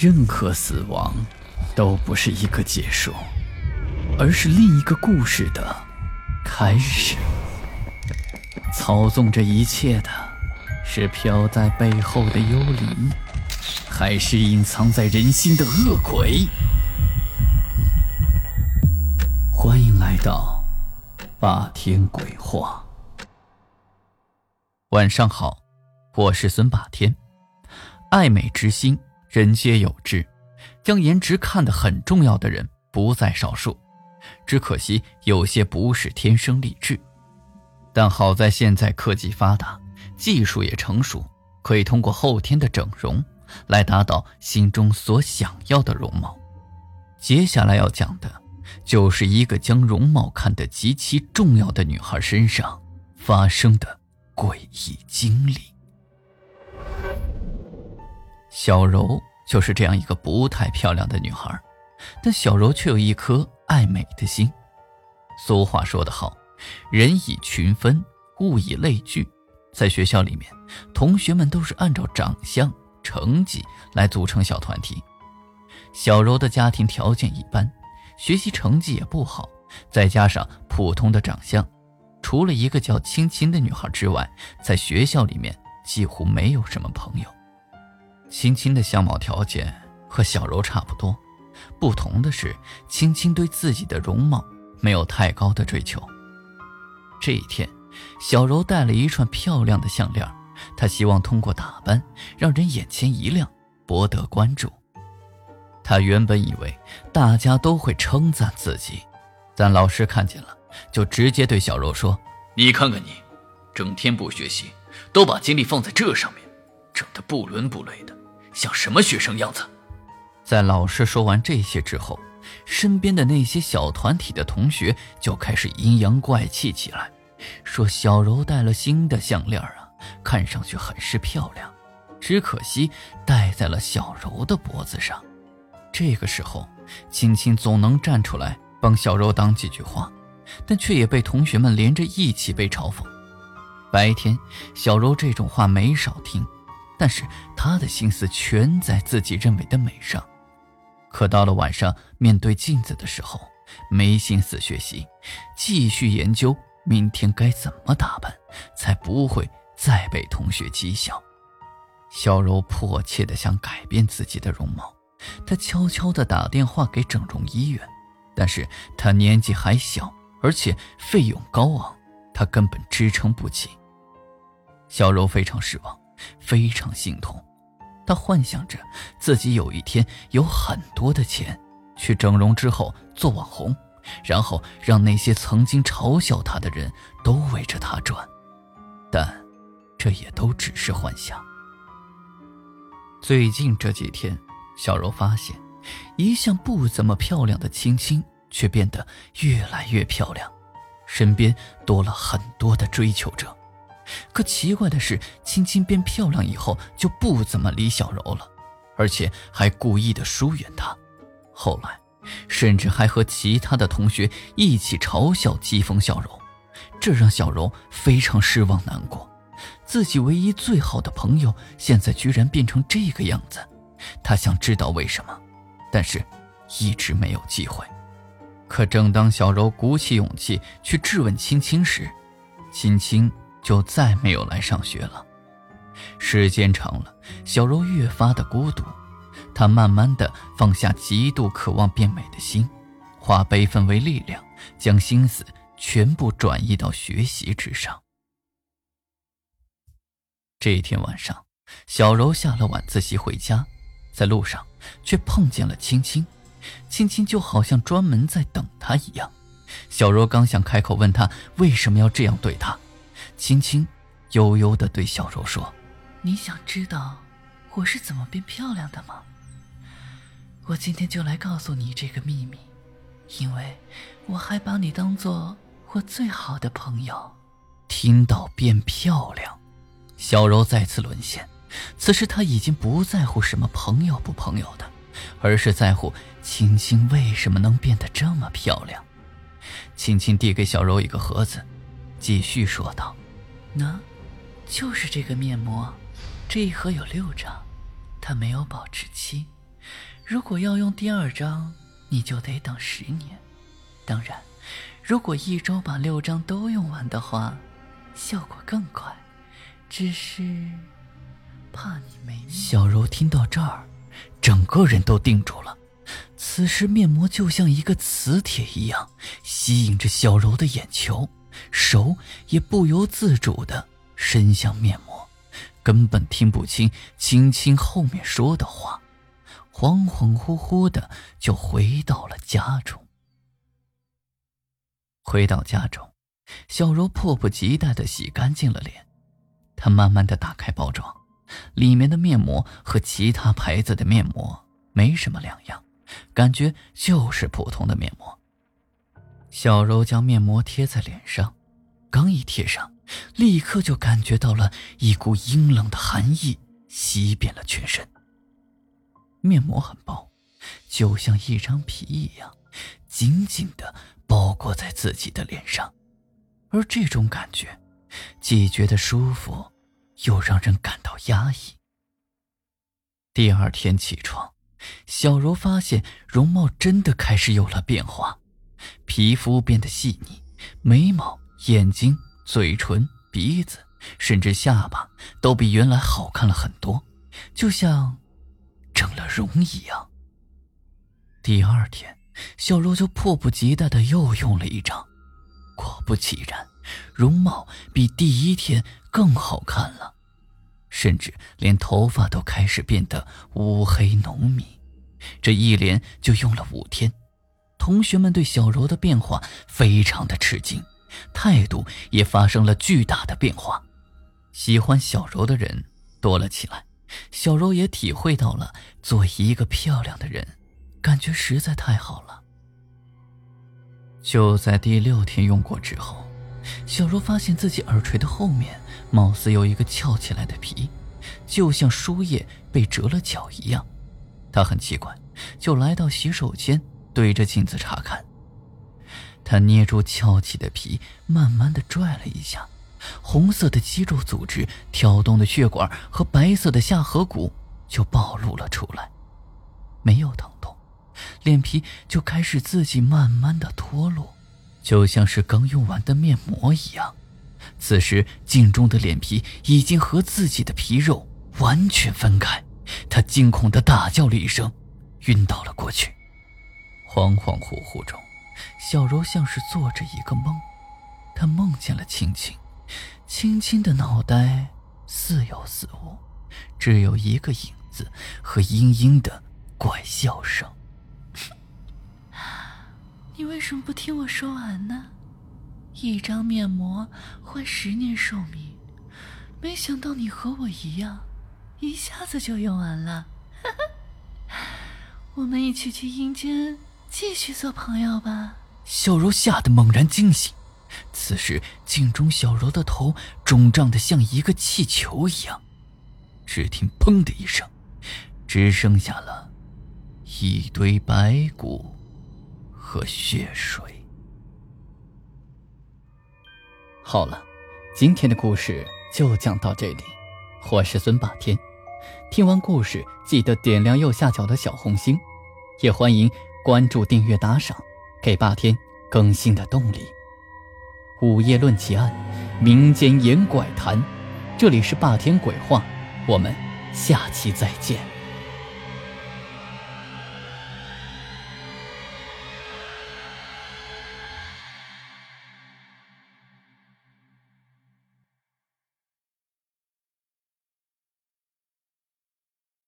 任何死亡都不是一个结束，而是另一个故事的开始。操纵这一切的是飘在背后的幽灵，还是隐藏在人心的恶鬼？欢迎来到霸天鬼话。晚上好，我是孙霸天。爱美之心，人皆有之，将颜值看得很重要的人不在少数。只可惜有些不是天生丽质。但好在现在科技发达，技术也成熟，可以通过后天的整容来达到心中所想要的容貌。接下来要讲的，就是一个将容貌看得极其重要的女孩身上发生的诡异经历。小柔就是这样一个不太漂亮的女孩，但小柔却有一颗爱美的心。俗话说得好。人以群分，物以类聚。在学校里面，同学们都是按照长相、成绩来组成小团体。小柔的家庭条件一般，学习成绩也不好，再加上普通的长相，除了一个叫青青的女孩之外，在学校里面几乎没有什么朋友。青青的相貌条件和小柔差不多，不同的是，青青对自己的容貌没有太高的追求。这一天，小柔戴了一串漂亮的项链，她希望通过打扮让人眼前一亮，博得关注。她原本以为大家都会称赞自己，但老师看见了，就直接对小柔说：“你看看你，整天不学习，都把精力放在这上面，整得不伦不类的，像什么学生样子。”在老师说完这些之后。身边的那些小团体的同学就开始阴阳怪气起来，说小柔戴了新的项链啊，看上去很是漂亮，只可惜戴在了小柔的脖子上。这个时候，青青总能站出来帮小柔挡几句话，但却也被同学们连着一起被嘲讽。白天，小柔这种话没少听，但是她的心思全在自己认为的美上。可到了晚上，面对镜子的时候，没心思学习，继续研究明天该怎么打扮，才不会再被同学讥笑。小柔迫切地想改变自己的容貌，她悄悄地打电话给整容医院，但是她年纪还小，而且费用高昂，她根本支撑不起。小柔非常失望，非常心痛。他幻想着自己有一天有很多的钱，去整容之后做网红，然后让那些曾经嘲笑他的人都围着他转。但这也都只是幻想。最近这几天，小柔发现，一向不怎么漂亮的青青却变得越来越漂亮，身边多了很多的追求者。可奇怪的是，青青变漂亮以后就不怎么理小柔了，而且还故意的疏远她。后来，甚至还和其他的同学一起嘲笑、讥讽小柔，这让小柔非常失望、难过。自己唯一最好的朋友现在居然变成这个样子，她想知道为什么，但是一直没有机会。可正当小柔鼓起勇气去质问青青时，青青。就再没有来上学了。时间长了，小柔越发的孤独，她慢慢的放下极度渴望变美的心，化悲愤为力量，将心思全部转移到学习之上。这一天晚上，小柔下了晚自习回家，在路上却碰见了青青，青青就好像专门在等她一样。小柔刚想开口问她为什么要这样对她。青青悠悠的对小柔说：“你想知道我是怎么变漂亮的吗？我今天就来告诉你这个秘密，因为我还把你当做我最好的朋友。”听到变漂亮，小柔再次沦陷。此时她已经不在乎什么朋友不朋友的，而是在乎青青为什么能变得这么漂亮。青青递给小柔一个盒子，继续说道。那，就是这个面膜，这一盒有六张，它没有保质期，如果要用第二张，你就得等十年。当然，如果一周把六张都用完的话，效果更快。只是怕你没……小柔听到这儿，整个人都定住了。此时面膜就像一个磁铁一样，吸引着小柔的眼球，手也不由自主的伸向面膜，根本听不清青青后面说的话。恍恍惚惚的就回到了家中。回到家中，小柔迫不及待的洗干净了脸。她慢慢的打开包装，里面的面膜和其他牌子的面膜没什么两样，感觉就是普通的面膜。小柔将面膜贴在脸上，刚一贴上，立刻就感觉到了一股阴冷的寒意袭遍了全身。面膜很薄，就像一张皮一样，紧紧的包裹在自己的脸上，而这种感觉，既觉得舒服，又让人感到压抑。第二天起床，小柔发现容貌真的开始有了变化，皮肤变得细腻，眉毛、眼睛、嘴唇、鼻子，甚至下巴都比原来好看了很多，就像……整了容一样。第二天，小柔就迫不及待的又用了一张，果不其然，容貌比第一天更好看了，甚至连头发都开始变得乌黑浓密。这一连就用了五天，同学们对小柔的变化非常的吃惊，态度也发生了巨大的变化，喜欢小柔的人多了起来。小柔也体会到了做一个漂亮的人，感觉实在太好了。就在第六天用过之后，小柔发现自己耳垂的后面貌似有一个翘起来的皮，就像书页被折了角一样。她很奇怪，就来到洗手间，对着镜子查看。他捏住翘起的皮，慢慢的拽了一下。红色的肌肉组织、跳动的血管和白色的下颌骨就暴露了出来，没有疼痛，脸皮就开始自己慢慢的脱落，就像是刚用完的面膜一样。此时镜中的脸皮已经和自己的皮肉完全分开，他惊恐的大叫了一声，晕倒了过去。恍恍惚惚中，小柔像是做着一个梦，她梦见了青青。青青的脑袋似有似无，只有一个影子和嘤嘤的怪笑声。你为什么不听我说完呢？一张面膜换十年寿命，没想到你和我一样，一下子就用完了。我们一起去阴间继续做朋友吧。小柔吓得猛然惊醒。此时，镜中小柔的头肿胀的像一个气球一样。只听“砰”的一声，只剩下了一堆白骨和血水。好了，今天的故事就讲到这里。我是孙霸天，听完故事记得点亮右下角的小红心，也欢迎关注、订阅、打赏，给霸天更新的动力。午夜论奇案，民间言怪谈，这里是霸天鬼话，我们下期再见。